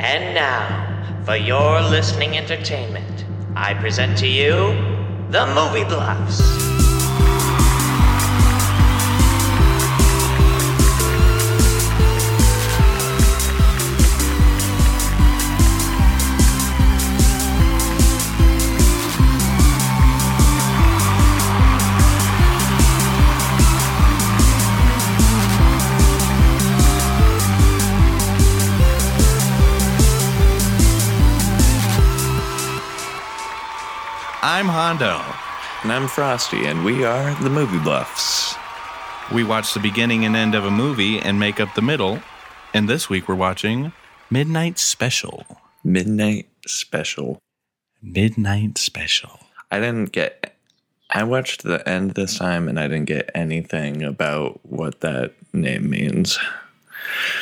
And now, for your listening entertainment, I present to you the Movie Bluffs. I'm Hondo. And I'm Frosty, and we are the Movie Bluffs. We watch the beginning and end of a movie and make up the middle. And this week we're watching Midnight Special. Midnight Special. Midnight Special. I didn't get. I watched the end this time, and I didn't get anything about what that name means.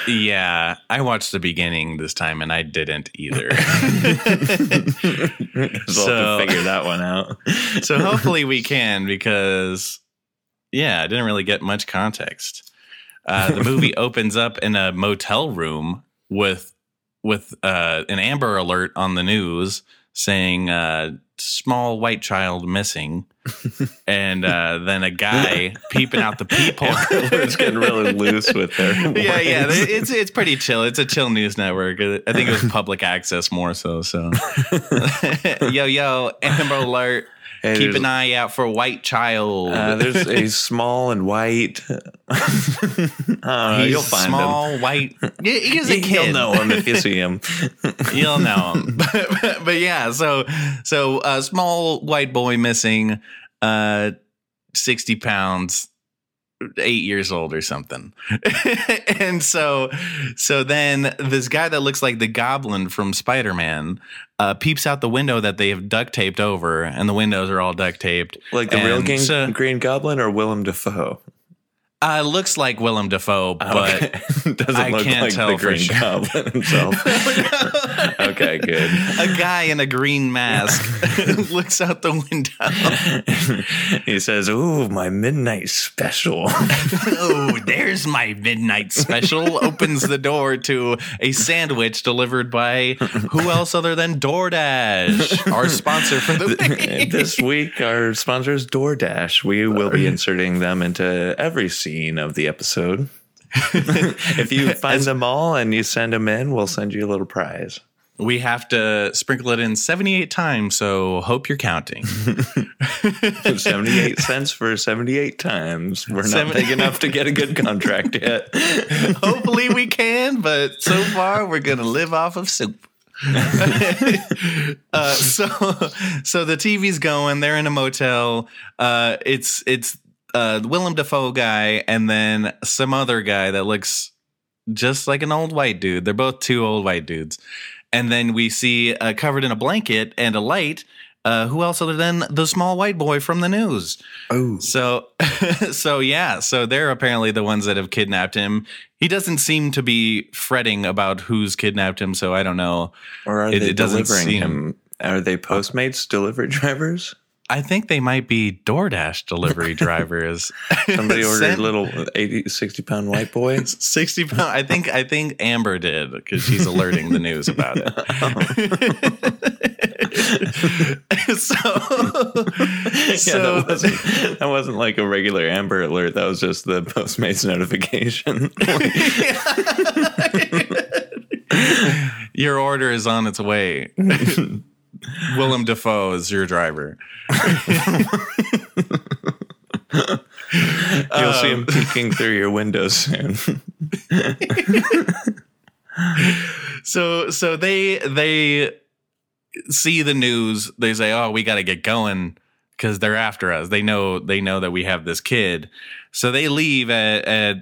Yeah, I watched the beginning this time and I didn't either. so figure that one out. so hopefully we can because, yeah, I didn't really get much context. Uh, the movie opens up in a motel room with with uh, an Amber Alert on the news saying uh, "small white child missing," and uh, then a guy peeping out the peephole. It's getting really loose with their. yeah, yeah, it's it's pretty chill. It's a chill news network. I think it was public access more so. So, yo, yo, Amber Alert. Hey, Keep an eye out for white child. Uh, there's a small and white. uh, He's you'll find small, him. white. Yeah, He's a kid. You'll know him if you see him. You'll know him. but, but yeah, so so a small white boy missing, uh, sixty pounds, eight years old or something. and so so then this guy that looks like the Goblin from Spider Man. Uh, peeps out the window that they have duct taped over, and the windows are all duct taped. Like the real And Green, so- Green Goblin or Willem Dafoe? Uh, looks like Willem Dafoe, but Okay. doesn't I look can't like tell the Green sure. Goblin himself. okay, good. a guy in a green mask looks out the window. he says, "Ooh, my midnight special." oh, there's my midnight special. Opens the door to a sandwich delivered by who else other than DoorDash, our sponsor for the week. this week, our sponsor is DoorDash. We will be inserting them into every scene of the episode. if you find them all and you send them in, we'll send you a little prize. We have to sprinkle it in 78 times, so hope you're counting. 78 cents for 78 times. We're not Seven- big enough to get a good contract yet. Hopefully we can, but so far we're gonna live off of soup. uh, so so the TV's going. They're in a motel. Uh, it's it's uh, Willem Dafoe guy and then some other guy that looks just like an old white dude. They're both two old white dudes. And then we see uh, covered in a blanket and a light. Uh, who else other than the small white boy from the news? Oh, So, so yeah, so they're apparently the ones that have kidnapped him. He doesn't seem to be fretting about who's kidnapped him, so I don't know. or are It- they it doesn't delivering seem- him? Are they Postmates delivery drivers? I think they might be DoorDash delivery drivers. Somebody ordered little 80, 60 pound white boy. sixty pound. I think I think Amber did because she's alerting the news about it. so, Yeah, so that, wasn't, that wasn't like a regular Amber Alert. That was just the Postmates notification. your order is on its way. Willem Dafoe is your driver. You'll see him um, peeking through your window soon. so so they they see the news they say oh we got to get going because they're after us they know they know that we have this kid so they leave at, at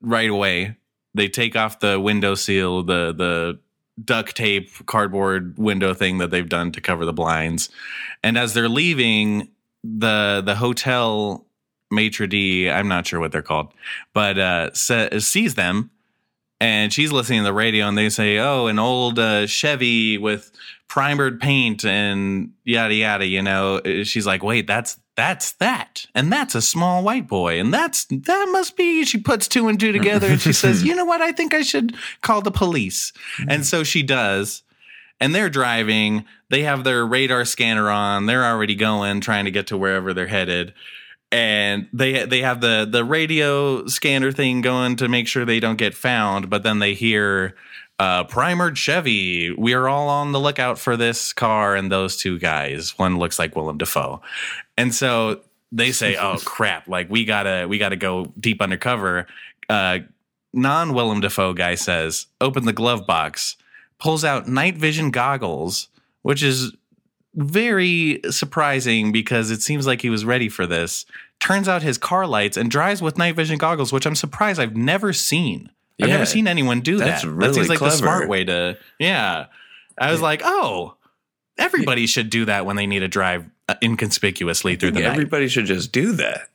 right away they take off the window seal the the duct tape cardboard window thing that they've done to cover the blinds. And as they're leaving the the hotel maitre d i'm not sure what they're called but uh sees them and she's listening to the radio and they say oh an old uh, chevy with primered paint and yada yada you know? She's like wait that's that's that. And that's a small white boy. And that's, that must be, she puts two and two together and she says, you know what? I think I should call the police. And so she does. And they're driving. They have their radar scanner on. They're already going, trying to get to wherever they're headed. And they they have the the radio scanner thing going to make sure they don't get found. But then they hear uh, primered Chevy. We are all on the lookout for this car and those two guys. One looks like Willem Dafoe, and so they say, "Oh crap! Like we gotta we gotta go deep undercover." Uh, Non Willem Dafoe guy says, "Open the glove box." Pulls out night vision goggles, which is very surprising because it seems like he was ready for this. Turns out his car lights and drives with night vision goggles, which I'm surprised I've never seen. I've Yeah, never seen anyone do that. that really seems like clever. the smart way to. Yeah, I was like, oh, everybody should do that when they need to drive uh, inconspicuously through the night. Everybody should just do that.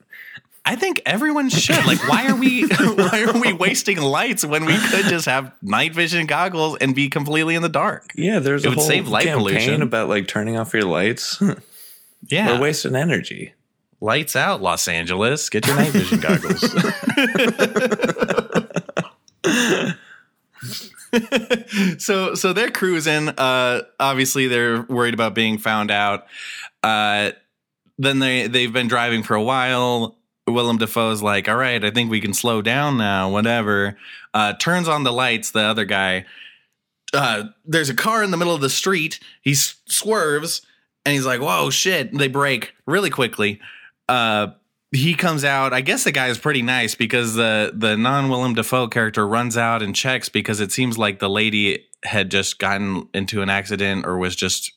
I think everyone should. Like, why are we why are we wasting lights when we could just have night vision goggles and be completely in the dark? Yeah, there's It a would whole save light campaign pollution. about like turning off your lights. Yeah, We're wasting energy. lights out, Los Angeles. Get your night vision goggles. so so they're cruising. Uh, obviously, they're worried about being found out. Uh, then they they've been driving for a while. Willem Dafoe's like, "All right, I think we can slow down now." Whatever. Uh, turns on the lights. The other guy. Uh, there's a car in the middle of the street. He swerves and he's like, "Whoa, shit!" They brake really quickly. He comes out. I guess the guy is pretty nice because the the non Willem Dafoe character runs out and checks because it seems like the lady had just gotten into an accident or was just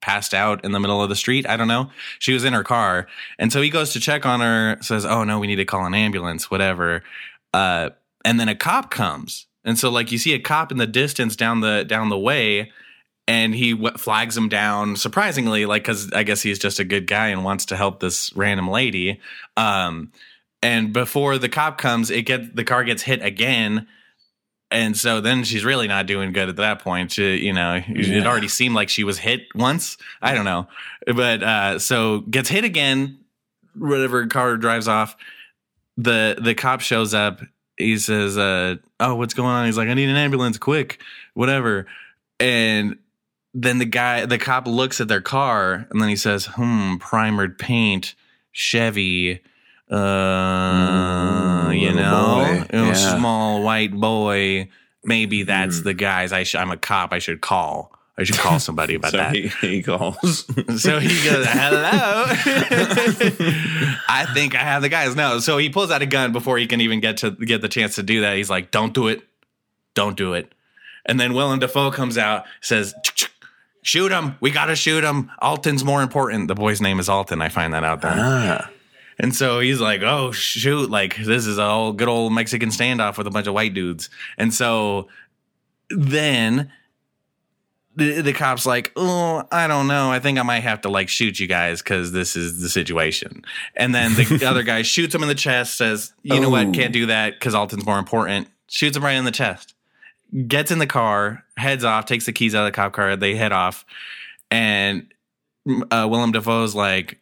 passed out in the middle of the street. I don't know. She was in her car, and so he goes to check on her. Says, "Oh no, we need to call an ambulance, whatever." Uh, and then a cop comes, and so like you see a cop in the distance down the down the way and he w- flags him down surprisingly like because i guess he's just a good guy and wants to help this random lady. Um and before the cop comes it get the car gets hit again. And so then she's really not doing good at that point. She, you know it already seemed like she was hit once. I don't know. But uh so gets hit again whatever car drives off. The the cop shows up. He says uh oh what's going on? He's like i need an ambulance quick whatever. And then the guy the cop looks at their car and then he says hmm primered paint chevy uh Mm, you know boy. you know, Yeah. small white boy maybe that's Mm. the guys i sh- i'm a cop i should call i should call somebody about so that he, he calls. so he goes, "Hello." I think I have the guys. No, so he pulls out a gun before he can even get to get the chance to do that. He's like, "Don't do it, don't do it." And then Willem Dafoe comes out, says, "Ch- ch- "Shoot him! We gotta shoot him! Alton's more important." The boy's name is Alton. I find that out then. ah, And so he's like, "Oh shoot! Like this is a whole good old Mexican standoff with a bunch of white dudes." And so then the, the cops like, "Oh, I don't know. I think I might have to like shoot you guys because this is the situation." And then the other guy shoots him in the chest, says, "You know Oh. what? Can't do that because Alton's more important." Shoots him right in the chest. Gets in the car, heads off, takes the keys out of the cop car. They head off, and uh, Willem Dafoe's like,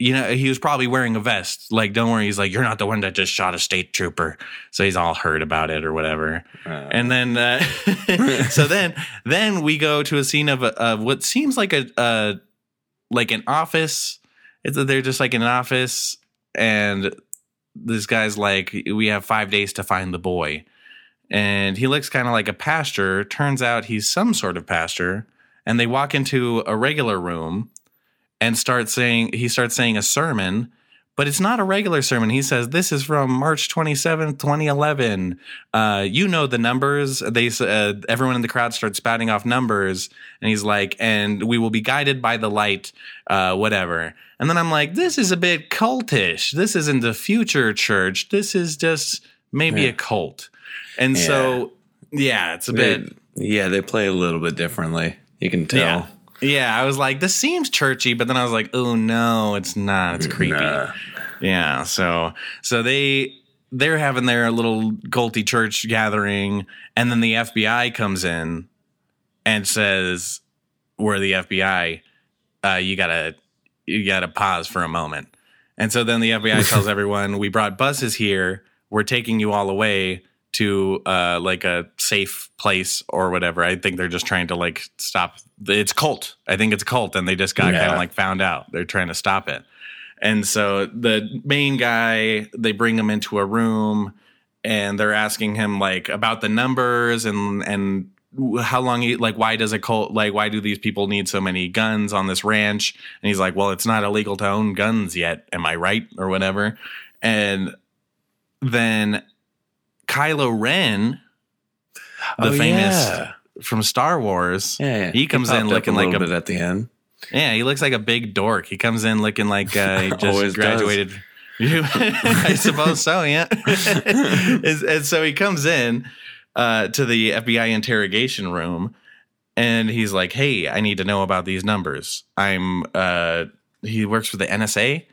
you know, he was probably wearing a vest. Like, don't worry. He's like, you're not the one that just shot a state trooper. So he's all hurt about it or whatever. And then, uh, so then, then we go to a scene of, of what seems like a, uh, like an office. It's they're just like in an office, and this guy's like, we have five days to find the boy, and he looks kind of like a pastor. Turns out he's some sort of pastor, and they walk into a regular room and start saying he starts saying a sermon but it's not a regular sermon. He says this is from march 27th 2011 uh, you know the numbers. They uh, everyone in the crowd starts spouting off numbers and he's like and we will be guided by the light uh, whatever. And then i'm like this is a bit cultish. This isn't the future church. This is just maybe Yeah. a cult and so yeah it's a bit yeah, they play a little bit differently. You can tell. yeah. Yeah, I was like, this seems churchy, but then I was like, oh no, it's not. It's creepy. Nah. Yeah. So so they they're having their little culty church gathering, and then the FBI comes in and says, We're the FBI. Uh, you gotta you got to pause for a moment. And so then the FBI tells everyone, "We brought buses here. We're taking you all away to uh, like a safe place or whatever." I think they're just trying to like stop. It's cult. I think it's cult, and they just got kind of like found out. They're trying to stop it. And so the main guy, they bring him into a room and they're asking him like about the numbers and and how long he like why does a cult like why do these people need so many guns on this ranch and he's like well it's not illegal to own guns yet am i right or whatever and then kylo ren the Oh, famous yeah. from star wars Yeah, yeah. he comes in popped up looking a like little a bit at the end. yeah, he looks like a big dork. He comes in looking like uh, he just graduated. I suppose so, yeah. and, and so he comes in uh, to the FBI interrogation room and he's like, Hey, I need to know about these numbers. I'm, uh, he works for the NSA.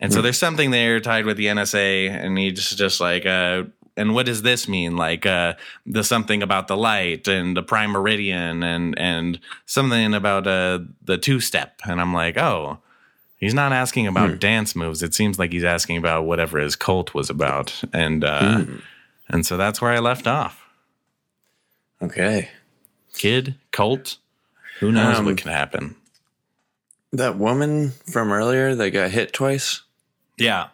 And so there's something there tied with the NSA. And he's just like, uh, and what does this mean? Like uh, the something about the light and the prime meridian and and something about uh, the two step. And I'm like, oh, he's not asking about dance moves. It seems like he's asking about whatever his cult was about. And uh, and so that's where I left off. Okay. Kid, cult, who knows Um, what can happen? That woman from earlier that got hit twice, Yeah.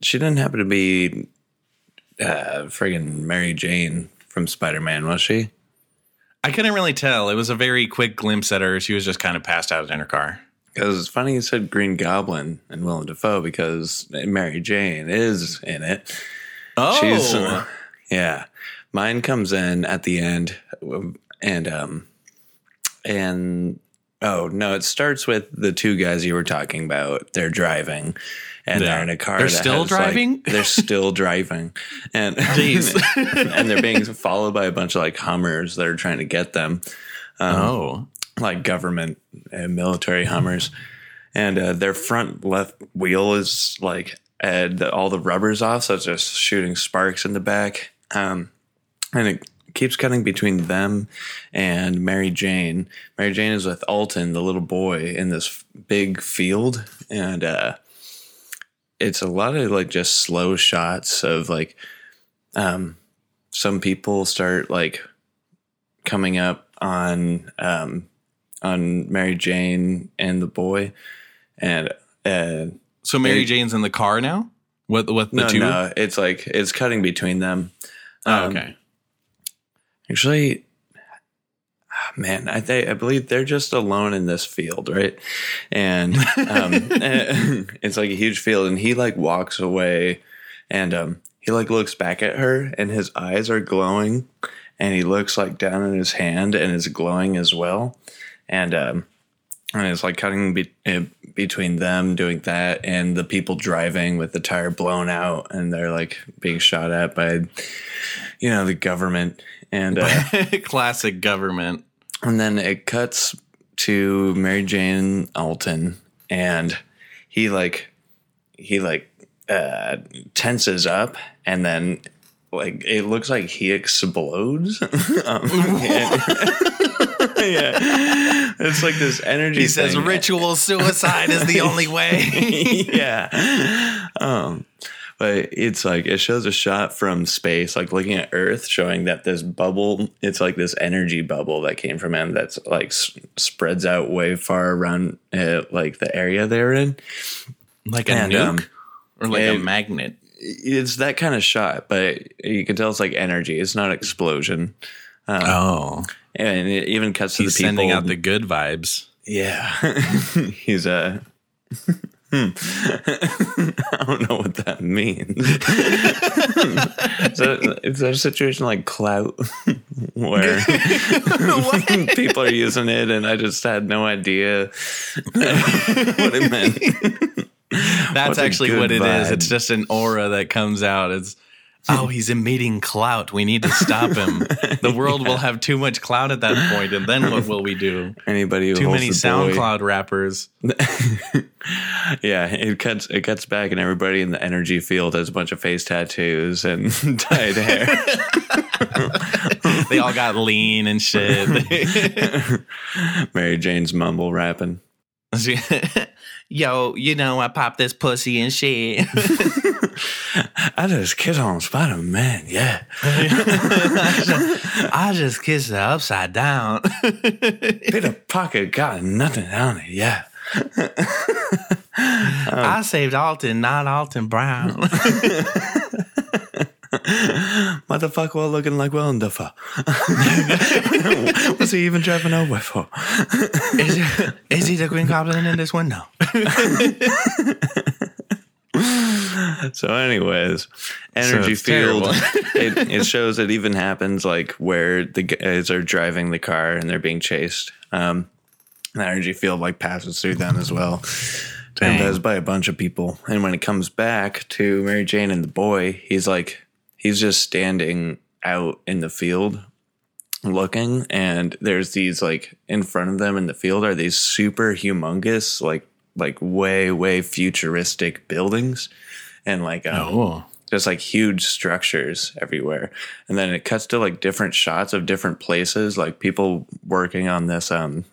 she didn't happen to be uh, friggin' Mary Jane from Spider Man, was she? I couldn't really tell. It was a very quick glimpse at her. She was just kind of passed out in her car. Because it's funny you said Green Goblin and Willem Dafoe because Mary Jane is in it. Oh, She's uh, yeah. Mine comes in at the end, um, and um, and oh no, it starts with the two guys you were talking about. They're driving, and Yeah. they're in a car. They're still has, like- driving? they're still driving, and Jeez. and they're being followed by a bunch of like Hummers that are trying to get them. Um, oh, like government and military Hummers, and uh, their front left wheel is like had the, all the rubbers off, so it's just shooting sparks in the back. Um, and it keeps cutting between them and Mary Jane. Mary Jane is with Alton, the little boy, in this big field, and uh, it's a lot of like just slow shots of like um, some people start like coming up on um, on Mary Jane and the boy, and uh, so Mary Jane's in the car now with with the no, two. no, it's like it's cutting between them. Oh, Um, okay. Actually, man, I think I believe they're just alone in this field, right? And um, it's like a huge field, and he like walks away, and um, he like looks back at her, and his eyes are glowing, and he looks like down in his hand, and it's glowing as well, and um, and it's like cutting be- uh, between them doing that and the people driving with the tire blown out and they're like being shot at by you know the government and uh, Classic government. And then it cuts to Mary Jane Alton and he like he like uh tenses up and then like it looks like he explodes um, yeah. it's like this energy He says thing. ritual suicide is the only way. yeah. Um, but it's like it shows a shot from space, like looking at Earth, showing that this bubble, it's like this energy bubble that came from him that's like s- spreads out way far around uh, like the area they're in. like a And, nuke um, or like a magnet. It's that kind of shot, but you can tell it's like energy. It's not explosion. oh, And it even cuts to he's the people. sending out the good vibes. Yeah, he's a. Hmm. I don't know what that means. is, that, is that a situation like clout where people are using it and I just had no idea what it meant? That's What's actually what it is. vibe? It's just an aura that comes out. It's oh, he's emitting clout. We need to stop him. The world will have too much clout at that point, and then what will we do? Anybody who Too many the boy- SoundCloud rappers. Yeah, it cuts it cuts back, and everybody in the energy field has a bunch of face tattoos and dyed hair. They all got lean and shit. Mary Jane's mumble rapping. Yo, you know I pop this pussy and shit. I just kiss on Spider Man. Yeah. I just kissed her upside down. Peter Parker got nothing on it. Yeah. I saved Alton, not Alton Brown. Motherfucker was looking like Willem Dafoe. What's he even driving over for? is, is he the Green Goblin in this window? So, anyways, energy it's field. it, it shows it even happens like where the guys are driving the car and they're being chased. Um, the energy field like passes through them as well. And Dang. does by a bunch of people. And when it comes back to Mary Jane and the boy, he's like he's just standing out in the field looking and there's these like in front of them in the field are these super humongous like like way way futuristic buildings and like um, Oh. just like huge structures everywhere. And then it cuts to like different shots of different places like people working on this um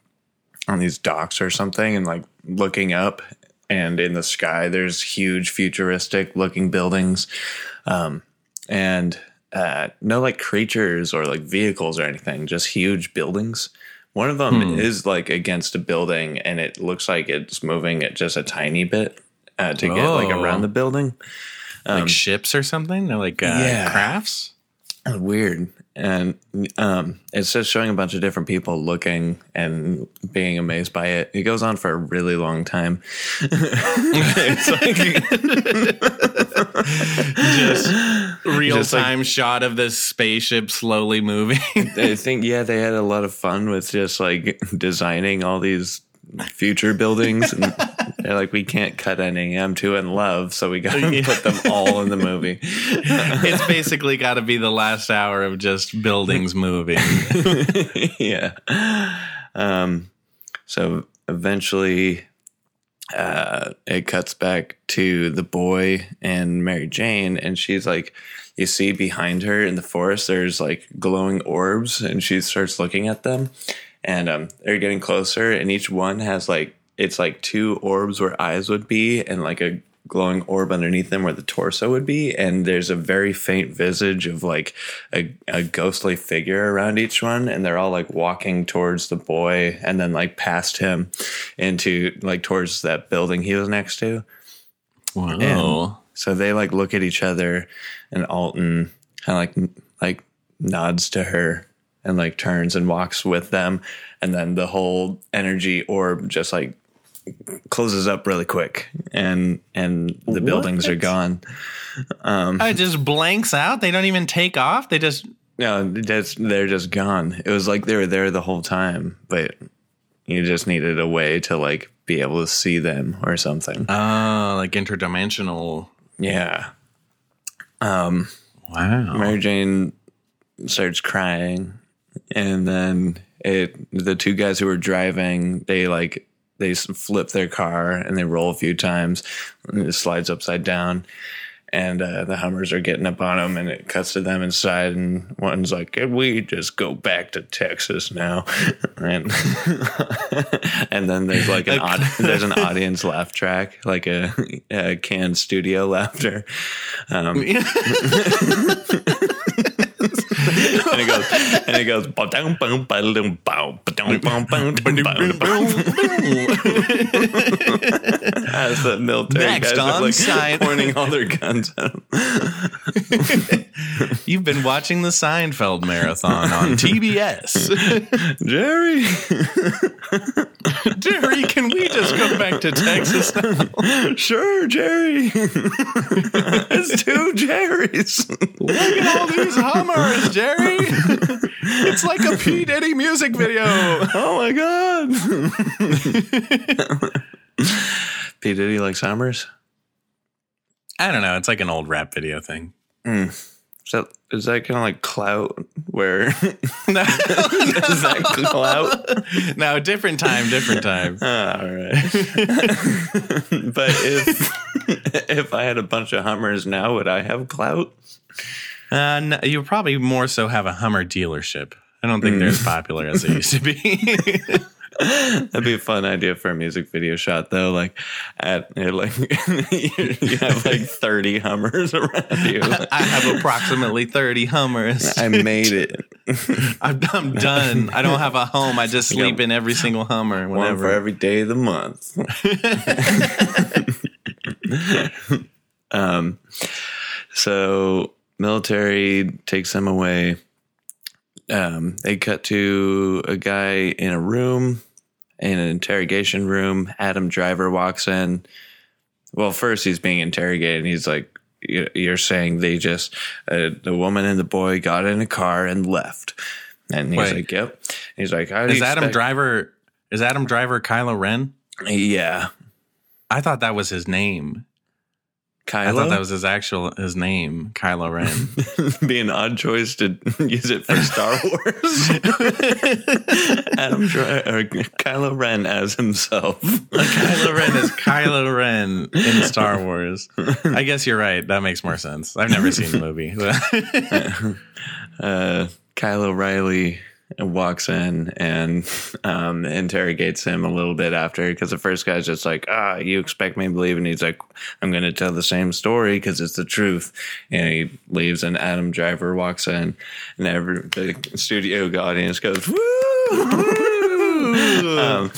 on these docks or something and like looking up and in the sky there's huge futuristic looking buildings. Um and uh no like creatures or like vehicles or anything just huge buildings one of them is like against a building and it looks like it's moving it just a tiny bit uh, to get like Oh. around the building like ships or something? They're like uh, Yeah. crafts? weird and um it's just showing a bunch of different people looking and being amazed by it it goes on for a really long time it's like Just real Just like- time shot of this spaceship slowly moving. i think yeah they had a lot of fun with just like designing all these future buildings and they're like we can't cut any i'm too in love so we gotta Yeah. put them all in the movie it's basically got to be the last hour of just buildings moving. yeah. Um, so eventually, uh, it cuts back to the boy and Mary Jane, and she's like, you see behind her in the forest, there's like glowing orbs, and she starts looking at them, and um, they're getting closer, and each one has like it's like two orbs where eyes would be, and like a glowing orb underneath them where the torso would be and there's a very faint visage of like a, a ghostly figure around each one and they're all like walking towards the boy and then like past him into like towards that building he was next to Wow. so they like look at each other and alton kind of like like nods to her and like turns and walks with them and then the whole energy orb just like closes up really quick and and the buildings are What? gone it just blanks out. They don't even take off. They just No, that's they're just gone. It was like they were there the whole time, but you just needed a way to like be able to see them or something. oh, like interdimensional. Yeah. Um. Wow. Mary Jane starts crying and then it the two guys who were driving, they like they flip their car and they roll a few times and it slides upside down. And uh, the Hummers are getting up on them, and it cuts to them inside. And one's like, "Can we just go back to Texas now?" And and then there's like an odd, there's an audience laugh track, like a, a canned studio laughter. Um, and it goes and it goes ba-dum, bum, ba-dum, bow, ba-dum, bum, bum, bum, bum, bum. as the military Next guys are on like Seinfeld. pointing all their guns at him. You've been watching the Seinfeld marathon on TBS. Jerry, Jerry, can we just go back to Texas now? sure, Jerry. it's two Jerrys. Look at all these Hummers, Jerry. It's like a P. Diddy music video. Oh my god. P Diddy likes Hummers. I don't know. It's like an old rap video thing. So is that kind of like clout? Where is No, that clout? no, different time, different time. Ah, all right. but if if I had a bunch of Hummers now, would I have clout? Uh, no, you probably more so have a Hummer dealership. I don't think they're as popular as they used to be. That'd be a fun idea for a music video shot, though. Like, at like you have like thirty Hummers around you. I have approximately 30 Hummers. I made it. I'm, I'm done. I don't have a home. I just sleep Yeah. in every single Hummer. One Whenever. for every day of the month. um, so military takes them away. Um, they cut to a guy in a room, in an interrogation room. Adam Driver walks in. Well, first he's being interrogated, and he's like, "You- "You're saying they just uh, the woman and the boy got in a car and left." And he's Wait. like, "Yep." He's like, "How Is you Adam expect- Driver? Is Adam Driver Kylo Ren? Yeah, I thought that was his name. Kylo. I thought that was his actual his name, Kylo Ren. be an odd choice to use it for Star Wars. Adam Dri- or Kylo Ren as himself. Kylo Ren is Kylo Ren in Star Wars. I guess you're right. That makes more sense. I've never seen the movie. Uh, Kylo Riley walks in and um, interrogates him a little bit after because the first guy's just like, ah, you expect me to believe? And he's like, I'm going to tell the same story because it's the truth. And he leaves, and Adam Driver walks in, and every the studio audience goes, woo! um,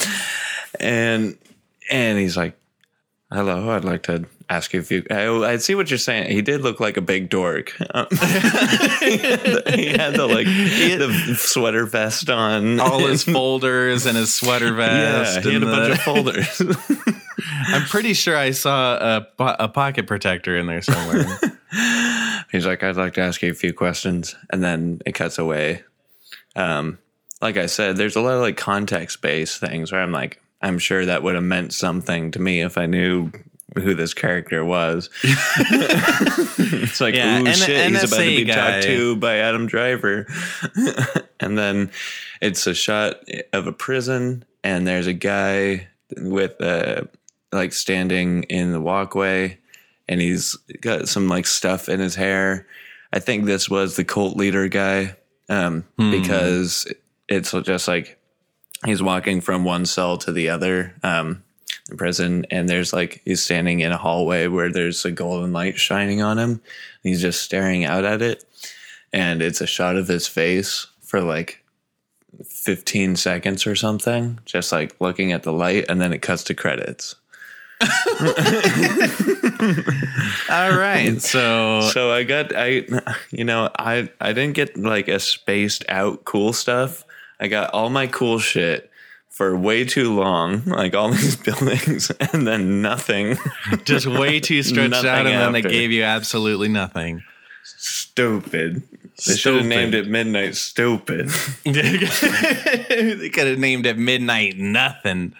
and and he's like, "Hello, I'd like to ask you a few." I, I see what you're saying. He did look like a big dork. Um, he, had the, he had the like the sweater vest on. All his folders and his sweater vest. yeah, he had a bunch of folders. I'm pretty sure I saw a, a pocket protector in there somewhere. He's like, I'd like to ask you a few questions. And then it cuts away. Um, like I said, there's a lot of like context based things where I'm like, I'm sure that would have meant something to me if I knew who this character was. it's like, Yeah, ooh, N- shit, he's about to NSA be guy. talked to by Adam Driver. and then it's a shot of a prison, and there's a guy with uh, like standing in the walkway and he's got some like stuff in his hair. I think this was the cult leader guy um, because it's just like he's walking from one cell to the other um, in prison, and there's like he's standing in a hallway where there's a golden light shining on him. He's just staring out at it, and it's a shot of his face for like 15 seconds or something, just like looking at the light, and then it cuts to credits. All right. So, So I got I you know I I didn't get like a spaced out cool stuff. I got all my cool shit for way too long, like all these buildings, and then nothing. just way too stretched out, and then after. they gave you absolutely nothing. Stupid. They should have named it Midnight Stupid. they could have named it Midnight Nothing.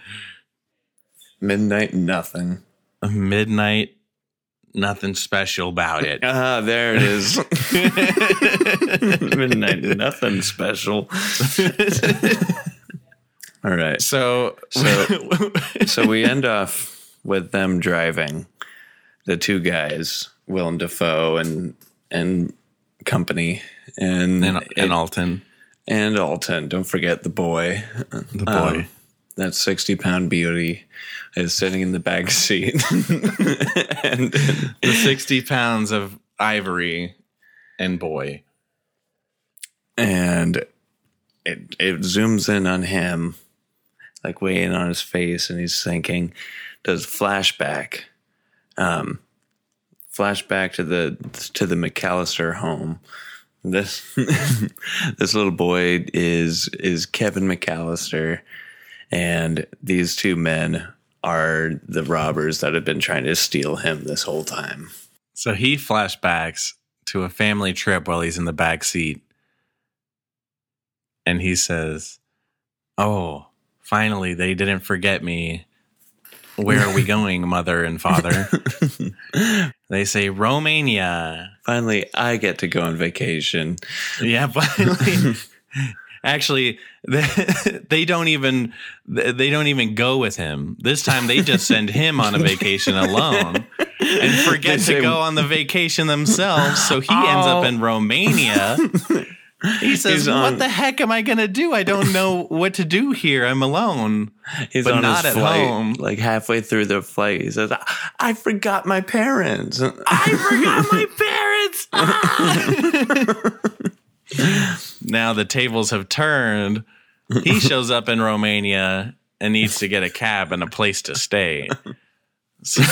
Midnight Nothing. Midnight Nothing special about it. Ah, there it is. Midnight Nothing special. all right. So, So- So we end off with them driving the two guys, Willem Dafoe and and company, and and, and Alton, and Alton. Don't forget the boy, the boy. Um, that sixty pound beauty, is sitting in the back seat, and the 60 pounds of ivory and boy. and it it zooms in on him, like way in on his face, and he's thinking, does flashback, um, flashback to the to the McAllister home. This this little boy is is Kevin McAllister, and these two men are the robbers that have been trying to steal him this whole time. So he flashbacks to a family trip while he's in the back seat. And he says, Oh, finally, they didn't forget me. Where are we going, mother and father? they say, Romania. Finally, I get to go on vacation. Yeah, finally. Actually, they, don't even they don't even go with him. This time they just send him on a vacation alone and forget They to go on the vacation themselves. So he ends up Oh. in Romania He says, on- "What the heck am I gonna do? I don't know what to do here. I'm alone." He's But on not his at flight, home. like halfway through the flight. He says, "I, I forgot my parents." I forgot my parents. Ah! Now the tables have turned. He shows up in Romania and needs to get a cab and a place to stay. So-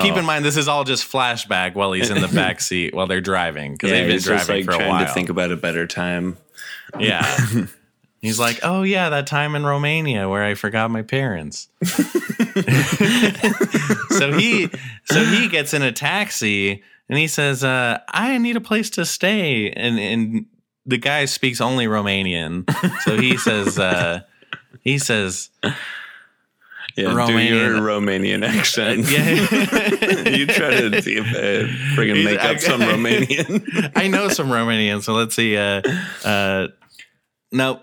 Keep in mind, this is all just flashback while he's in the back seat while they're driving because Yeah, they've been driving like for a trying while. to think about a better time. Yeah. He's like, oh yeah, that time in Romania where I forgot my parents. so he so he gets in a taxi and he says, uh, I need a place to stay. And and the guy speaks only Romanian. So he says uh, he says Yeah, do Romanian. your Romanian accent. Yeah. you try to see if uh, friggin' He's- make up some Romanian. I know some Romanian, so let's see. Uh, uh, nope.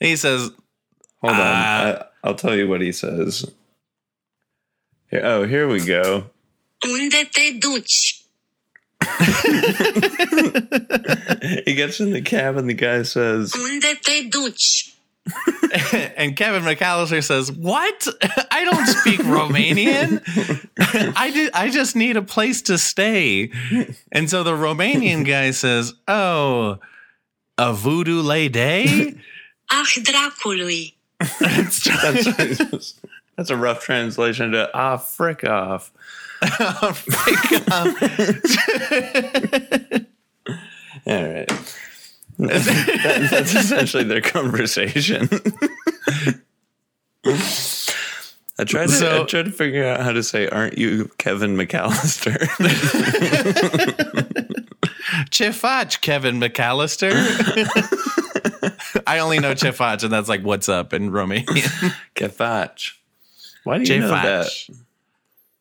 he says, Hold on, Uh, I, I'll tell you what he says. Here, oh, here we go. Unde te duci? He gets in the cab and the guy says, Unde te duci? and Kevin McAllister says, "What? I don't speak Romanian. I did. I just need a place to stay." And so the Romanian guy says, "Oh, a voodoo lady." Ah, dracului! that's, that's a rough translation to ah frick off. All right. That- that's essentially their conversation. I tried to So- I tried to figure out how to say "Aren't you Kevin McAllister?" Chifach, Kevin McAllister. I only know Chifach, and that's like "What's up" in Romanian. Kefach. Why do you know that?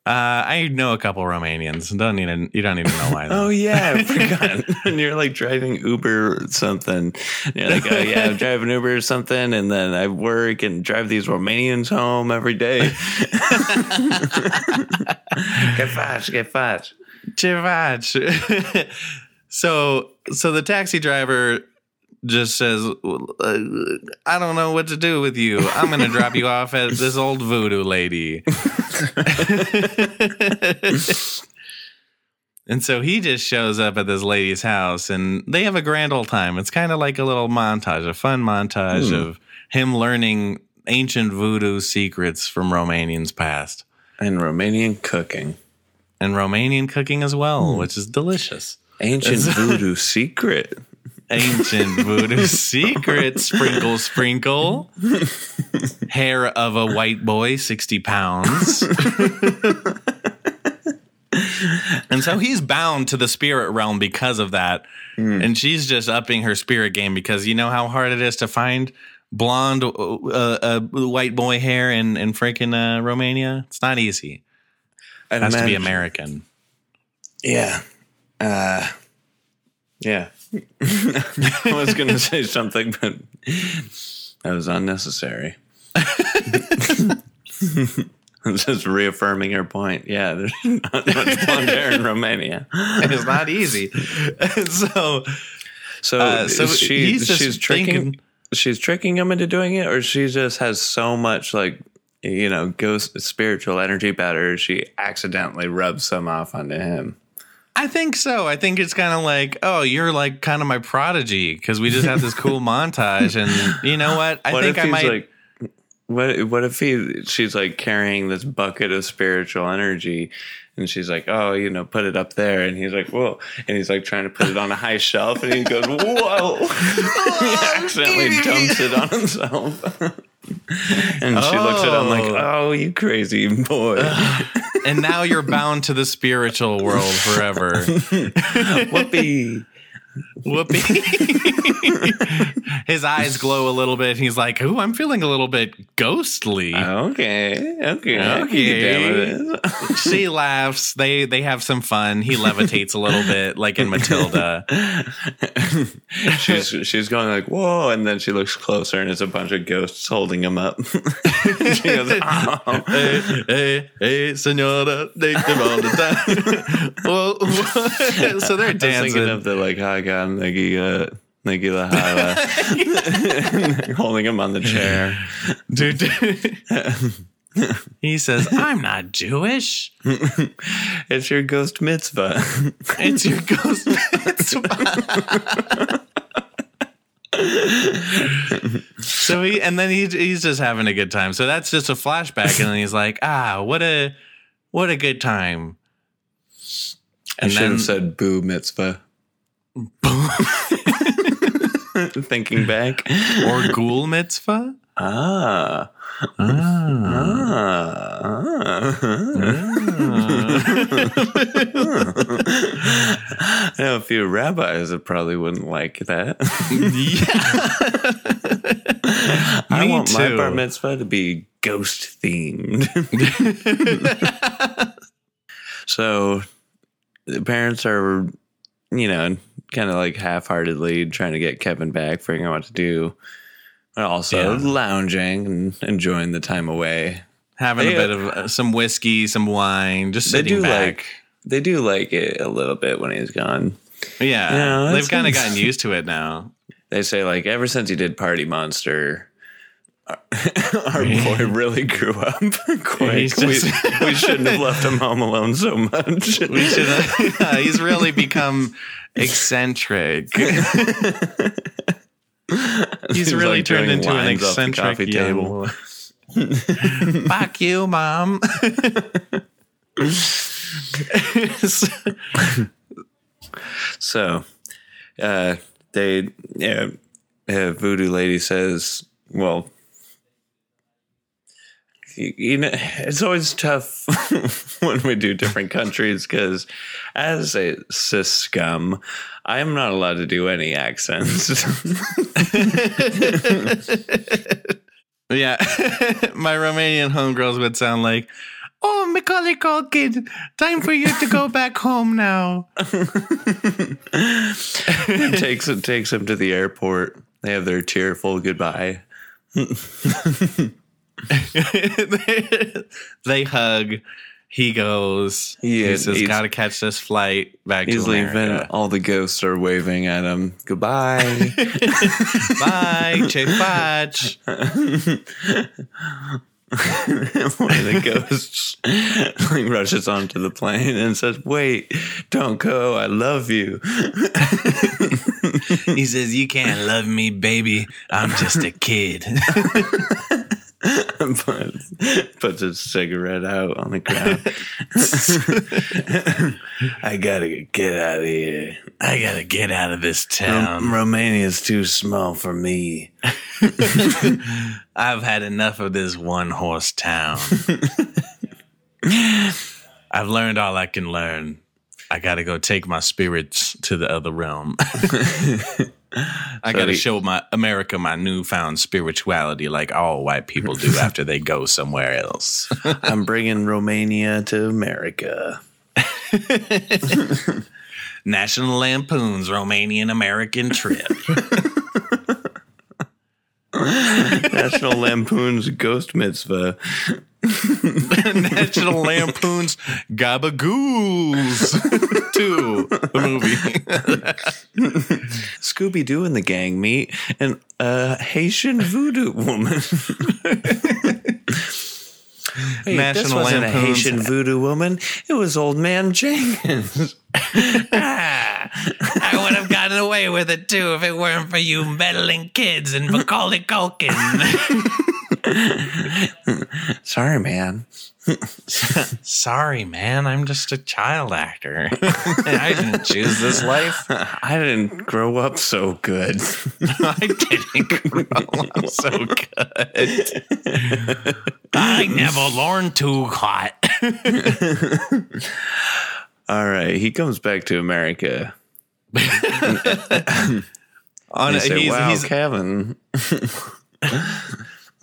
Uh, I know a couple Romanians. Don't need. You don't need to know why. Oh yeah, I forgot. and you're like driving Uber or something. And you're like, oh yeah, I'm driving Uber or something, and then I work and drive these Romanians home every day. get fast, get fast. Chivach. so so the taxi driver just says, uh, "I don't know what to do with you. I'm going to drop you off at this old voodoo lady." and so he just shows up at this lady's house, and they have a grand old time. It's kind of like a little montage, a fun montage of him learning ancient voodoo secrets from Romanians past And Romanian cooking, and Romanian cooking as well, which is delicious. ancient voodoo secret. Ancient voodoo secret. Sprinkle, sprinkle. Hair of a white boy, 60 pounds. and so he's bound to the spirit realm because of that. And she's just upping her spirit game because you know how hard it is to find blonde uh, uh, white boy hair in, in freaking uh, Romania? It's not easy. It has to be American. Yeah. Uh, yeah. I was going to say something, but that was unnecessary. I'm just reaffirming her point. Yeah, there's not much blonde hair in Romania. It's not easy. so So, Uh, so she, he's she's tricking. thinking- She's tricking him into doing it, or she just has so much like you know ghost spiritual energy about her. She accidentally rubs some off onto him. I think so. I think it's kind of like, oh, you're like kind of my prodigy because we just had this cool montage, and you know what? I what think I might. like what what if he she's like carrying this bucket of spiritual energy and she's like oh you know put it up there. And he's like whoa. And he's like trying to put it on a high shelf. And he goes whoa. He accidentally dumps it on himself. And she looks at him like Oh. oh you crazy boy. And now you're bound to the spiritual world forever. whoopee Whoopee. His eyes glow a little bit. He's like, "Ooh, I'm feeling a little bit ghostly." okay okay I can get down with this. she laughs. They they have some fun. He levitates a little bit, like in Matilda. she's she's going like whoa, and then she looks closer, and it's a bunch of ghosts holding him up. she goes, oh. hey, hey, hey, senora, take them all the time. well, so they're I was thinking dancing. of the like, ah, on Nagila, Nagila Hala, holding him on the chair. Dude, he says, I'm not Jewish. It's your ghost mitzvah. It's your ghost mitzvah. so he and then he he's just having a good time. So that's just a flashback, and then he's like, ah, what a what a good time. I And should then have said boo mitzvah. Thinking back. or ghoul mitzvah. Ah. Ah. I know a few rabbis that probably wouldn't like that. Yeah. I Me want too. my bar mitzvah to be ghost themed. so the parents are, you know, kind of like half heartedly trying to get Kevin back, figuring out what to do, but also Yeah. lounging and enjoying the time away. Having They- a bit of uh, some whiskey, some wine, just They sitting do back. like they do like it a little bit when he's gone. yeah, Yeah, they've kind of gotten used to it now. They say like ever since he did Party Monster, our our boy really grew up quick. We, we shouldn't have left him home alone so much. We should. yeah, he's really become eccentric. he's really like turned into an lines off the eccentric table. Fuck you, mom. So, uh, they, yeah, uh, Voodoo Lady says, well, you, know, it's always tough when we do different countries because as a cis scum, I am not allowed to do any accents. yeah, my Romanian homegirls would sound like, "Oh, Macaulay Culkin, time for you to go back home now." it takes it takes him to the airport. They have their tearful goodbye. they hug. He goes. Yeah, he says, he's- "Got to catch this flight back He's to leaving. America." All the ghosts are waving at him. Goodbye. Bye, Che Fudge. One of the ghosts like rushes onto the plane and says, "Wait, don't go. I love you." He says, "You can't love me, baby. I'm just a kid." But puts his cigarette out on the ground. I gotta get out of here. I gotta get out of this town. Romania's too small for me. I've had enough of this one horse town. I've learned all I can learn. I gotta go take my spirits to the other realm. I So gotta he- show my America my newfound spirituality, like all white people do after they go somewhere else. I'm bringing Romania to America. National Lampoon's Romanian American trip. National Lampoon's Ghost Mitzvah. National Lampoon's Gabagools Two the movie. Scooby Doo and the gang meet an uh, Haitian voodoo woman. Wait, this National wasn't a Lampoon's- Haitian voodoo woman. It was old man Jenkins. Ah, I would have gotten away with it too if it weren't for you meddling kids and Macaulay Culkin. Sorry, man. Sorry, man. I'm just a child actor. I didn't choose this life. I didn't grow up so good. I didn't grow up so good. I never learned too hot. All right, he comes back to America. On say, he's, "Wow, he's Kevin."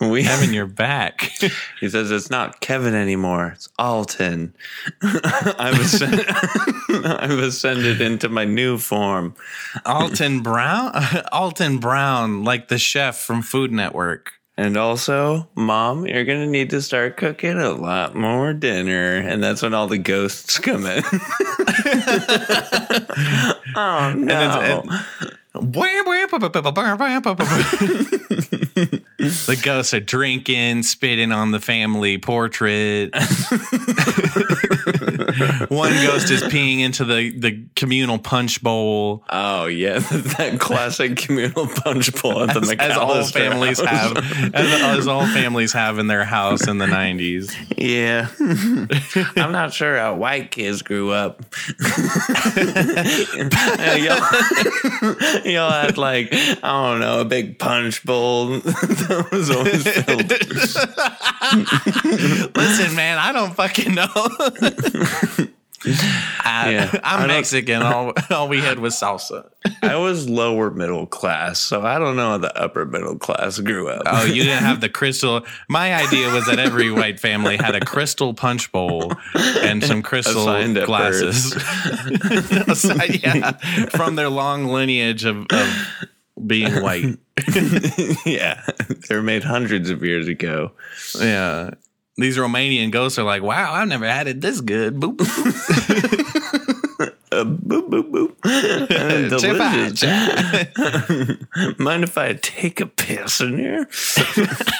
We having your back. He says it's not Kevin anymore. It's Alton. I've, ascended, I've ascended into my new form. Alton Brown, Alton Brown, like the chef from Food Network. And also, mom, you're going to need to start cooking a lot more dinner. And that's when all the ghosts come in. oh, no. The ghosts are drinking, spitting on the family portrait. One ghost is peeing into the, the communal punch bowl. oh, yeah. that classic communal punch bowl at the As, as all families house. have, as, as all families have in their house in the nineties. Yeah. I'm not sure how white kids grew up. y'all, y'all had like, I don't know, a big punch bowl that was always filled. Listen, man, I don't fucking know. I, Yeah, I'm Mexican. All, all we had was salsa. I was lower middle class, so I don't know how the upper middle class grew up. Oh, you didn't have the crystal. My idea was that every white family had a crystal punch bowl and some crystal glasses. Yeah, from their long lineage of, of being white. yeah, they were made hundreds of years ago. Yeah. These Romanian ghosts are like, wow, I've never had it this good. Boop, boop, boop. Uh, boop, boop, boop. Uh, delicious. Mind if I take a piss in here?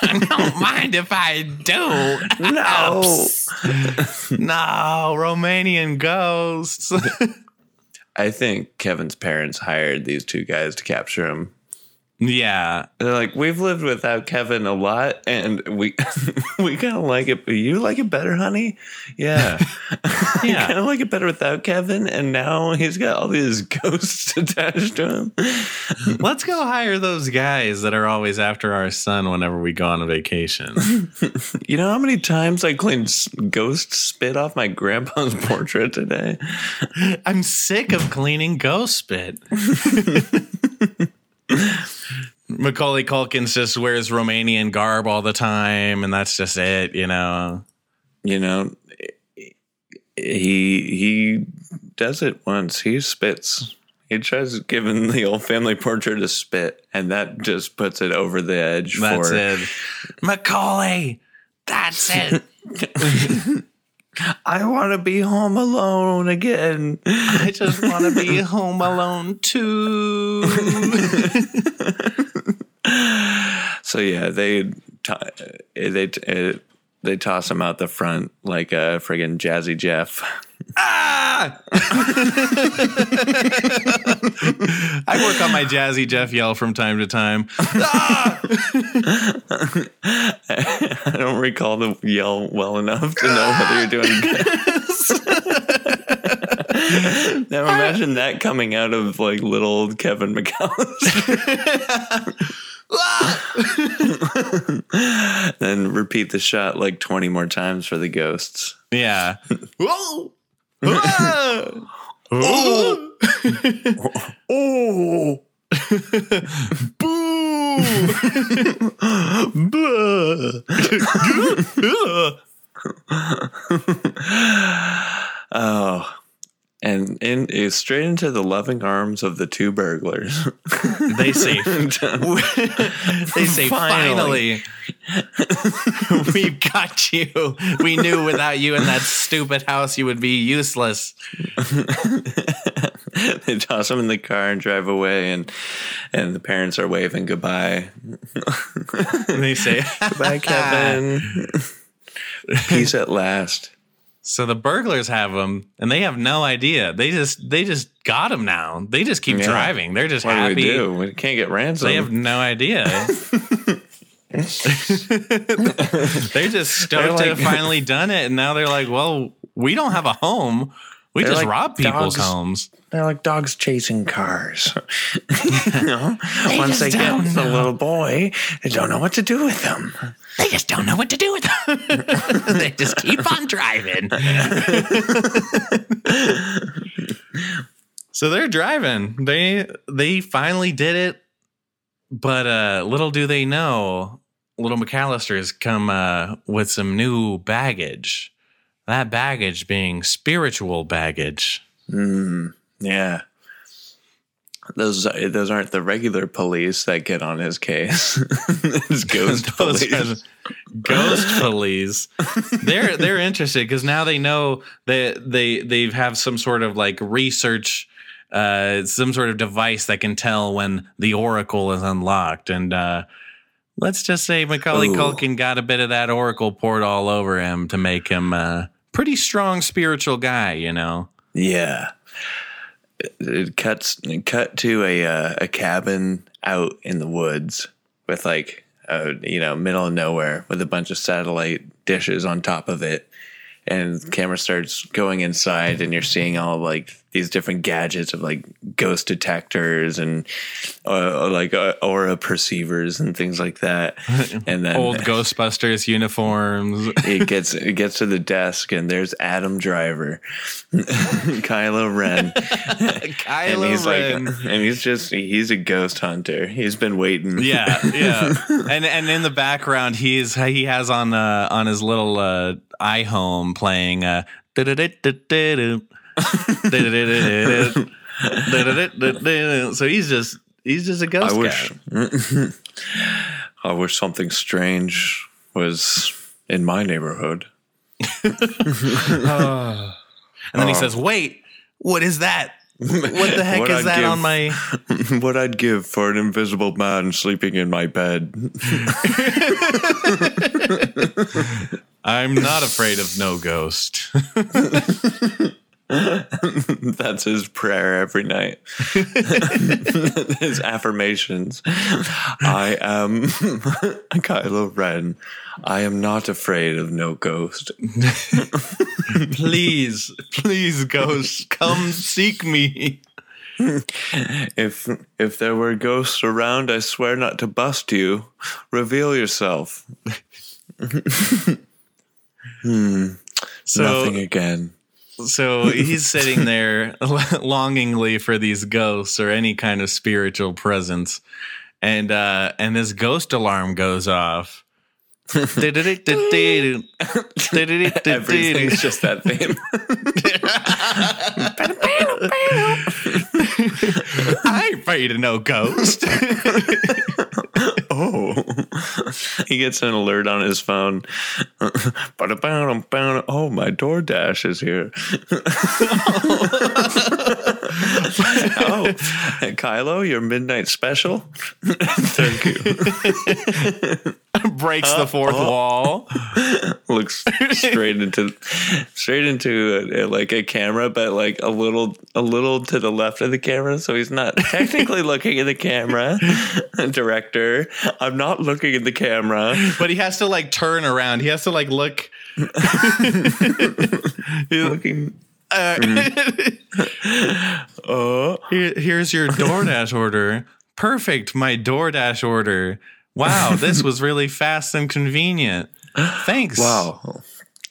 Don't mind if I do. No. No, Romanian ghosts. I think Kevin's parents hired these two guys to capture him. Yeah. They're like, we've lived without Kevin a lot, and we we kind of like it. But you like it better, honey? Yeah, Yeah. kind of like it better without Kevin. And now he's got all these ghosts attached to him. Let's go hire those guys that are always after our son whenever we go on a vacation. You know how many times I cleaned ghost spit off my grandpa's portrait today? I'm sick of cleaning ghost spit. Macaulay Culkin just wears Romanian garb all the time, and that's just it, you know. You know, he he does it once. He spits. He tries giving the old family portrait a spit, and that just puts it over the edge. That's for, it. Macaulay, that's it. I want to be home alone again. I just want to be home alone too. So yeah, they they uh, they toss him out the front like a friggin' Jazzy Jeff. ah! I work on my Jazzy Jeff yell from time to time. Ah! I don't recall the yell well enough to know whether you're doing good. now imagine that coming out of like little Kevin McAllister. then repeat the shot like 20 more times for the ghosts. Yeah. Whoa! Ah! Oh, oh. And in is straight into the loving arms of the two burglars. They say, um, they say, finally, Finally. we've got you. We knew without you in that stupid house, you would be useless. they toss him in the car and drive away, and and the parents are waving goodbye. They say, Bye, Kevin. Peace at last. So the burglars have them, and they have no idea. They just they just got them now. They just keep Yeah. driving. They're just What happy. do we do? We can't get ransom. They have no idea. they're just stoked to like- have finally done it, and now they're like, "Well, we don't have a home. We They're just like rob people's dogs. homes." They're like dogs chasing cars. you know? Once they get the little boy, they don't know what to do with them. They just don't know what to do with them. they just keep on driving. so they're driving. They they finally did it, but uh, little do they know, little McAllister's come uh, with some new baggage. That baggage being spiritual baggage. Mm, yeah. those those aren't the regular police that get on his case. it's ghost police. are ghost police. They're they're interested because now they know that they they have some sort of like research, uh, some sort of device that can tell when the oracle is unlocked. And uh, let's just say Macaulay Ooh. Culkin got a bit of that oracle poured all over him to make him a pretty strong spiritual guy. You know. Yeah. It, cuts cut to a uh, a cabin out in the woods with like a, you know middle of nowhere with a bunch of satellite dishes on top of it, and camera starts going inside, and you're seeing all like these different gadgets of like ghost detectors and uh, like uh, aura perceivers and things like that, and then Old Ghostbusters uniforms. it gets it gets to the desk and there's Adam Driver, Kylo Ren, and Kylo he's Ren. like, and he's just he's a ghost hunter. He's been waiting. Yeah, yeah. and and in the background, he's he has on uh, on his little uh, iHome playing. Uh, so he's just he's just a ghost I guy. wish I wish something strange was in my neighborhood. And then he says, "Wait, what is that? What the heck What is I'd that give- on my?" what I'd give for an invisible man sleeping in my bed. I'm not afraid of no ghost. That's his prayer every night. his affirmations. I am Kylo Ren. I am not afraid of no ghost. please, please, ghost, come seek me. If if there were ghosts around, I swear not to bust you. Reveal yourself. Hmm. So, Nothing again. So he's sitting there longingly for these ghosts or any kind of spiritual presence, and uh, and this ghost alarm goes off. Everything's just that theme. I ain't afraid of no ghost. Oh, he gets an alert on his phone. Oh, my DoorDash is here. oh, Kylo, your midnight special. Thank you. Breaks the uh, fourth uh. wall. Looks straight into straight into a, like a camera, but like a little a little to the left of the camera, so he's not technically looking at the camera. Director, I'm not looking at the camera. But he has to like turn around. He has to like look. Looking. Uh, Oh, Here, here's your DoorDash order. Perfect, my DoorDash order. Wow, this was really fast and convenient. Thanks. wow!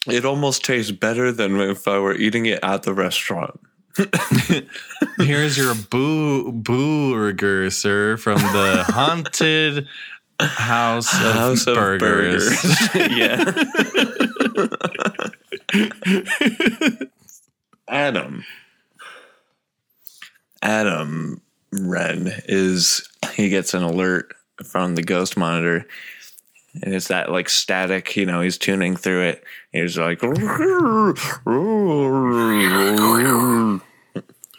It almost tastes better than if I were eating it at the restaurant. Here's your boo burger, sir, from the haunted house of, House of burgers. burgers. yeah. Adam. Adam Ren is he gets an alert from the ghost monitor. And it's that like static, you know, he's tuning through it. He's like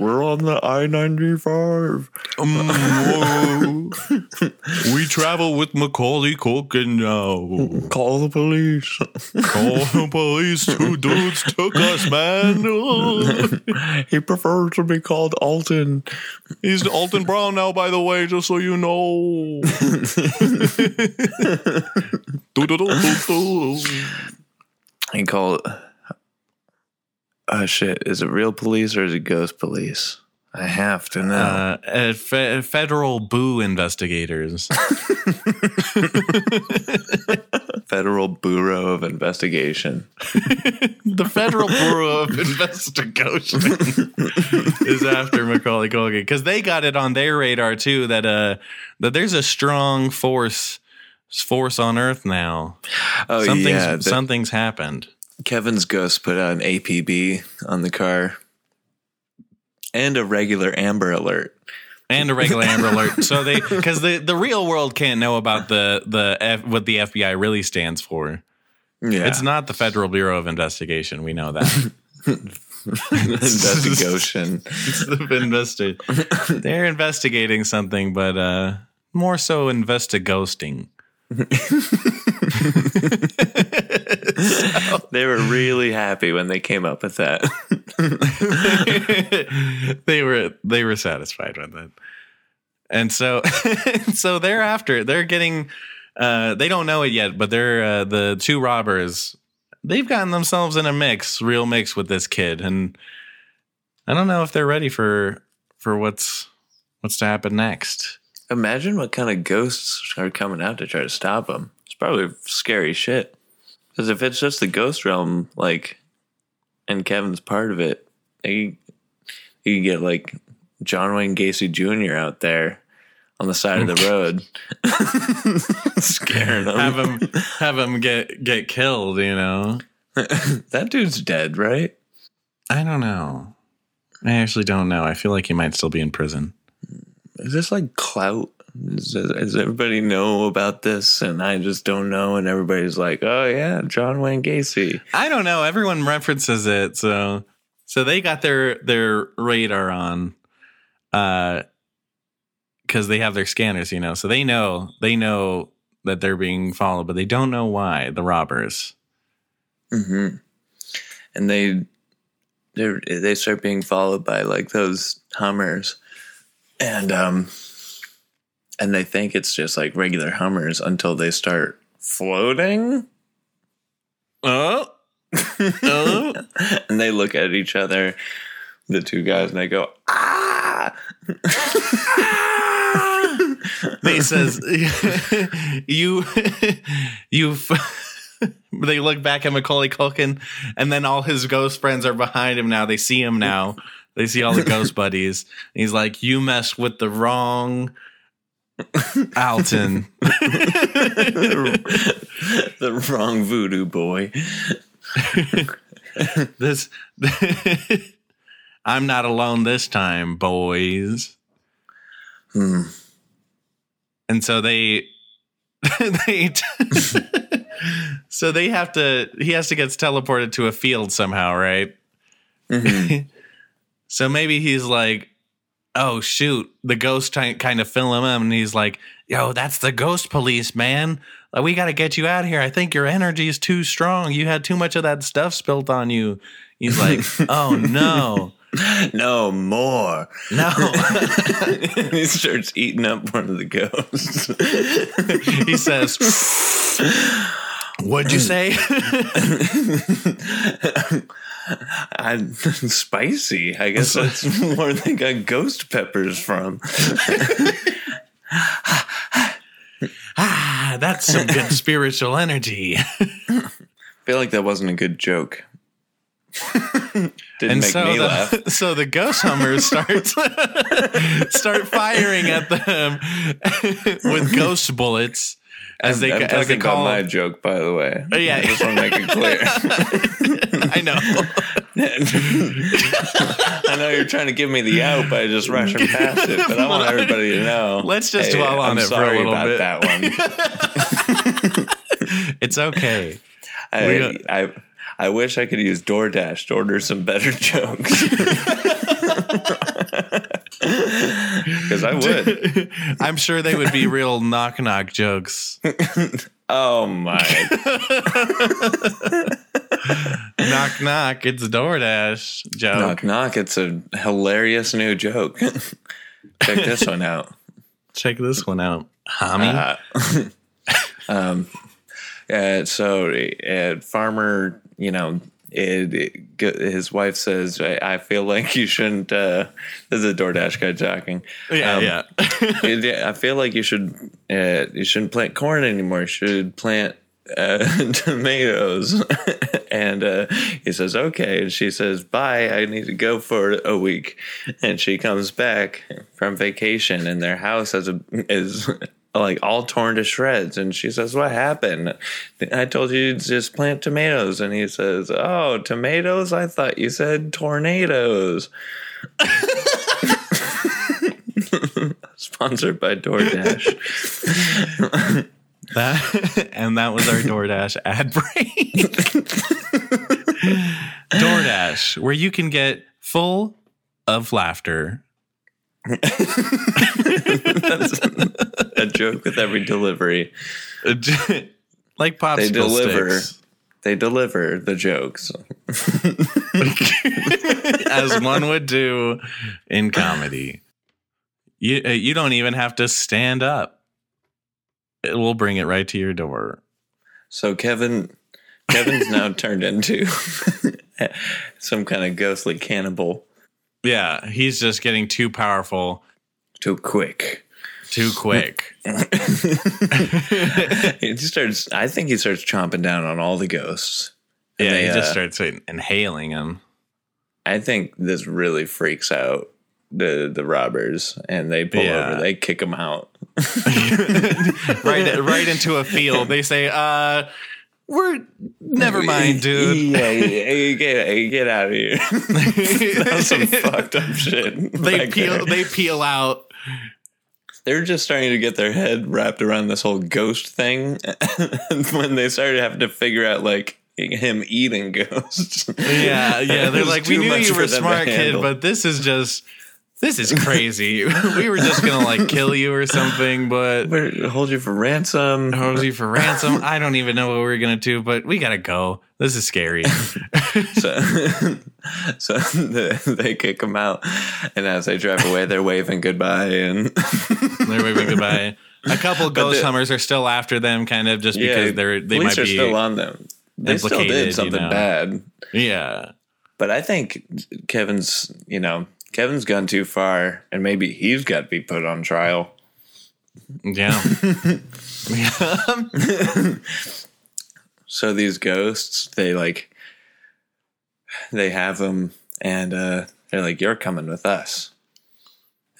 We're on the I ninety five. Mm, we travel with Macaulay Culkin now. Call the police. Call the police. Two dudes took us, man. he prefers to be called Alton. He's Alton Brown now, by the way, just so you know. He called. Oh shit! Is it real police or is it ghost police? I have to know. uh, uh, fe- federal boo investigators. Federal Bureau of Investigation. the Federal Bureau of Investigation is after Macaulay Culkin because they got it on their radar too that uh that there's a strong force force on Earth now. Oh Something's yeah, the- something's happened. Kevin's ghost put out an APB on the car, and a regular Amber Alert. and a regular Amber Alert. So they because the the real world can't know about the the F, what the FBI really stands for. Yeah. It's not the Federal Bureau of Investigation. We know that. investigation. it's the investi- They're investigating something, but uh more so they were really happy when they came up with that. they were they were satisfied with it. And so so thereafter they're getting uh they don't know it yet, but they're uh, the two robbers they've gotten themselves in a mix, real mix with this kid and I don't know if they're ready for for what's what's to happen next. Imagine what kind of ghosts are coming out to try to stop them. It's probably scary shit. Because if it's just the ghost realm, like, and Kevin's part of it, you, you can get like John Wayne Gacy Jr. out there on the side of the road, scaring them. Have him have him get get killed, you know. that dude's dead, right? I don't know. I actually don't know. I feel like he might still be in prison. Is this like clout? Does, does everybody know about this and I just don't know? And everybody's like, oh, yeah, John Wayne Gacy. I don't know. Everyone references it, so so they got their their radar on, uh, because they have their scanners, you know. So they know they know that they're being followed, but they don't know why. The robbers. Mm-hmm. And they they they start being followed by like those Hummers, and um, and they think it's just like regular Hummers until they start floating, Oh, oh. and they look at each other, the two guys, and they go ah. he says, "You, you." they look back at Macaulay Culkin, and then all his ghost friends are behind him now. They see him now. They see all the ghost buddies. And he's like, "You mess with the wrong." Alton. the wrong voodoo boy. this I'm not alone this time, boys. Hmm. And so they they so they have to he has to get teleported to a field somehow, right? Mhm. So maybe he's like, "Oh shoot!" The ghost t- kind of fill him in, and he's like, "Yo, that's the ghost police, man. We got to get you out of here. I think your energy is too strong. You had too much of that stuff spilt on you." He's like, "Oh no, No more. no!" he starts eating up one of the ghosts. he says, "What'd you say?" I'm spicy. I guess that's where they got ghost peppers from. ah, that's some good spiritual energy. I feel like that wasn't a good joke. Didn't and make so me the, laugh. so the ghost hummers start start firing at them with ghost bullets as they I'm as talking they about call my joke, by the way. Oh, yeah. I just want to make it clear. I know I know you're trying to give me the out by just rushing past it, but I want everybody to know. Let's just dwell on I'm it for a little about bit. that one. it's okay I, We- uh, I I wish I could use DoorDash to order some better jokes. Because I would. I'm sure they would be real knock knock jokes Oh my! knock knock it's DoorDash joke knock knock! It's a hilarious new joke. Check this one out. check this one out homie Uh, um, uh, so uh, farmer, you know, it, it, his wife says, I, "I feel like you shouldn't." Uh, this is a DoorDash guy talking. yeah Um, yeah It- I feel like you should uh, you shouldn't plant corn anymore. You should plant uh, tomatoes. and uh, he says, "Okay." And she says, "Bye. I need to go for a week." And she comes back from vacation, and their house has a is. Like all torn to shreds, and she says, "What happened?" I told you to just plant tomatoes, and he says, "Oh, tomatoes! I thought you said tornadoes." Sponsored by DoorDash. That and that was our DoorDash ad break. DoorDash, where you can get full of laughter. That's a joke with every delivery. like popsicle They deliver. sticks. They deliver the jokes. as one would do in comedy. You uh, you don't even have to stand up. It will bring it right to your door. So Kevin, Kevin's now turned into some kind of ghostly cannibal. Yeah, he's just getting too powerful Too quick. too quick. he starts. I think he starts chomping down on all the ghosts. And yeah, they, he just uh, starts in- inhaling them. I think this really freaks out the the robbers, and they pull Yeah. over. They kick him out. right right into a field. They say, "Uh, we're never mind, dude." Yeah, yeah, yeah, get, get out of here. That's some fucked up shit. they peel there. they peel out. They're just starting to get their head wrapped around this whole ghost thing. when they started having to figure out like him eating ghosts. Yeah, yeah. They're like, we knew you were a smart kid, but this is just this is crazy. we were just gonna like kill you or something, but We're- hold you for ransom. hold you for ransom. I don't even know what we're gonna do, but we gotta go. This is scary. So, so the, they kick him out, and as they drive away, they're waving goodbye. And They're waving goodbye. A couple ghost the- hummers are still after them, kind of just yeah, because they're they might are be still on them. They still did you something know. bad, yeah. but I think Kevin's, you know, Kevin's gone too far, and maybe he's got to be put on trial. Yeah. yeah. So these ghosts, they like, they have them, and uh, they're like, "You're coming with us."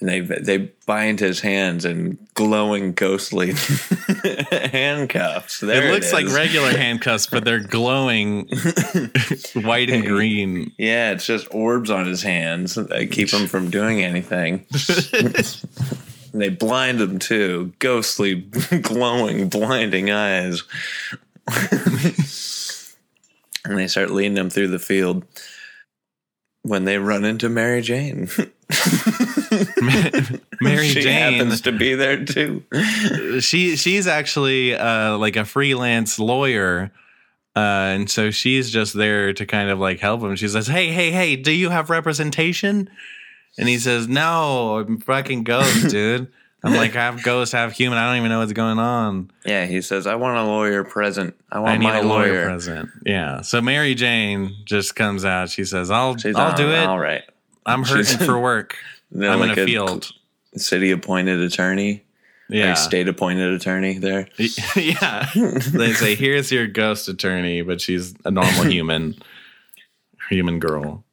And they they bind his hands in glowing, ghostly handcuffs. There it looks like regular handcuffs, but they're glowing white and green. Yeah, it's just orbs on his hands that keep him from doing anything. And they blind him too. Ghostly, glowing, blinding eyes. and they start leading him through the field when they run into Mary Jane. Mary she Jane, happens to be there too. she she's actually uh, like a freelance lawyer. Uh, and so she's just there to kind of like help him. She says, "Hey, hey, hey, do you have representation?" And he says, "No, I'm fucking ghost, dude." I'm like, half ghost, half human. I don't even know what's going on. Yeah, he says, I want a lawyer present. I want I my a lawyer, lawyer. present. Yeah. So Mary Jane just comes out. She says, "I'll, She's I'll on- do it. All right. I'm She's- hurting for work. They're I'm like in a field." City appointed attorney. Yeah. like state appointed attorney there. yeah. They say, here's your ghost attorney, but she's a normal human, human girl.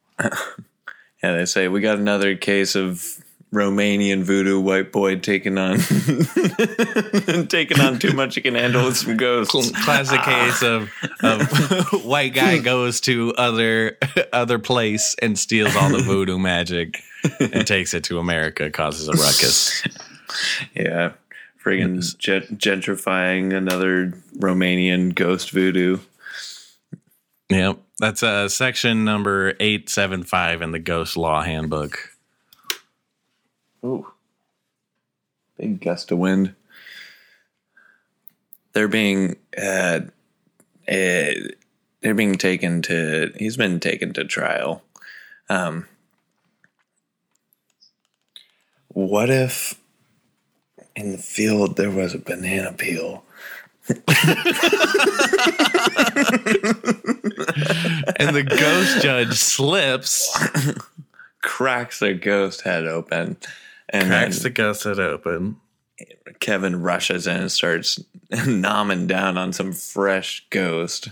Yeah, they say we got another case of Romanian voodoo white boy taking on taking on too much he can handle with some ghosts. Classic case of, of white guy goes to other other place and steals all the voodoo magic and takes it to America, causes a ruckus. Yeah, friggin' gent- gentrifying another Romanian ghost voodoo. Yep. That's uh, section number 875 in the Ghost Law Handbook. Ooh, big gust of wind. They're being uh, uh, they're being taken to. He's been taken to trial. Um, what if in the field there was a banana peel? And the ghost judge slips, Cracks their ghost head open, and cracks the head open. Kevin rushes in and starts nomming down on some fresh ghost.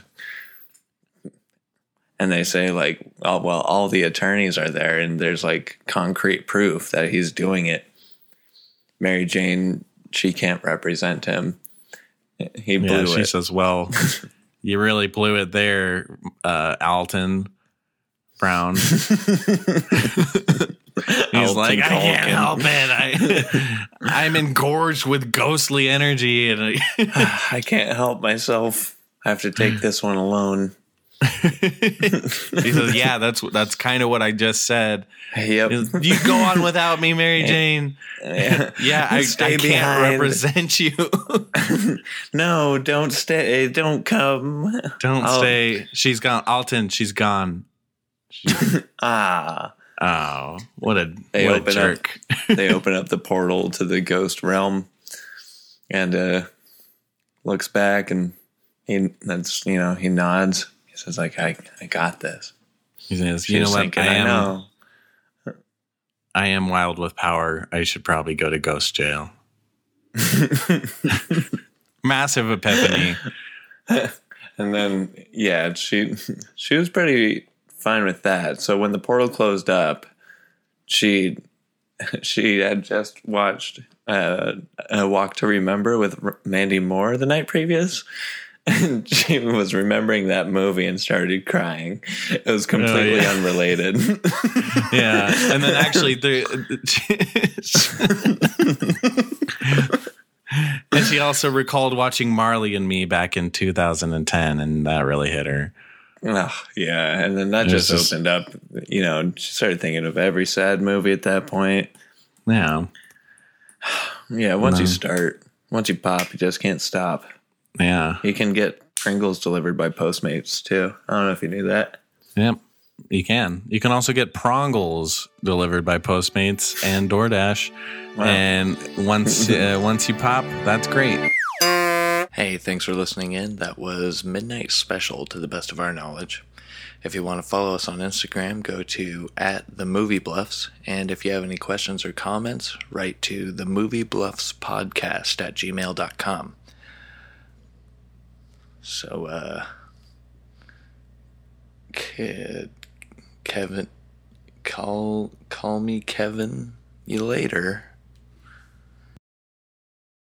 And they say, like, oh, well, all the attorneys are there, and there's like concrete proof that he's doing it. Mary Jane, she can't represent him. He Yeah, blew she it. says, "Well, you really blew it there, uh, Alton Brown." He's Alton like, I can't help it. I, I'm engorged with ghostly energy, and I, I can't help myself. I have to take this one alone. he says, "Yeah, that's that's kind of what I just said. Yep. You go on without me, Mary Jane. Yeah. Yeah, I, I can't behind. represent you. No, don't stay. Don't come. Don't Oh. stay. She's gone. Alton, she's gone. Ah. Oh, what a They what a open up- jerk. They open up the portal to the ghost realm, and uh, looks back, and he that's you know he nods. He says like I I got this. He says, "You know what? I am. know. I am wild with power. I should probably go to ghost jail." Massive epiphany. And then yeah, she she was pretty fine with that. So when the portal closed up, she she had just watched uh, a Walk to Remember with R- Mandy Moore the night previous. And she was remembering that movie and started crying. It was completely yeah. unrelated. Yeah, and then actually the. and she also recalled watching Marley and Me back in 2010, and that really hit her. Oh, yeah, and then that just just- opened up. You know, she started thinking of every sad movie at that point. Yeah, Yeah, once you start, once you pop, you just can't stop. yeah, You can get Pringles delivered by Postmates too. I don't know if you knew that. yep. You can. You can also get prongles delivered by Postmates and DoorDash. Wow. And once uh, once you pop, that's great. Hey, thanks for listening in. That was Midnight Special to the best of our knowledge. If you want to follow us on Instagram, go to at the movie bluffs. And if you have any questions or comments, write to the movie bluffs podcast at gmail.com. So, uh, Ke- Kevin, call, call me Kevin you later.